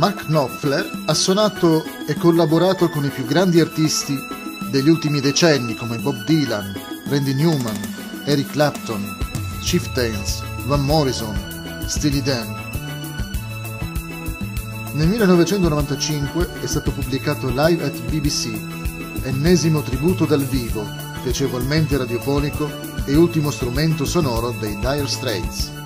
Mark Knopfler ha suonato e collaborato con i più grandi artisti degli ultimi decenni come Bob Dylan, Randy Newman, Eric Clapton, Chieftains, Van Morrison, Steely Dan. Nel 1995 è stato pubblicato Live at BBC, ennesimo tributo dal vivo, piacevolmente radiofonico e ultimo strumento sonoro dei Dire Straits.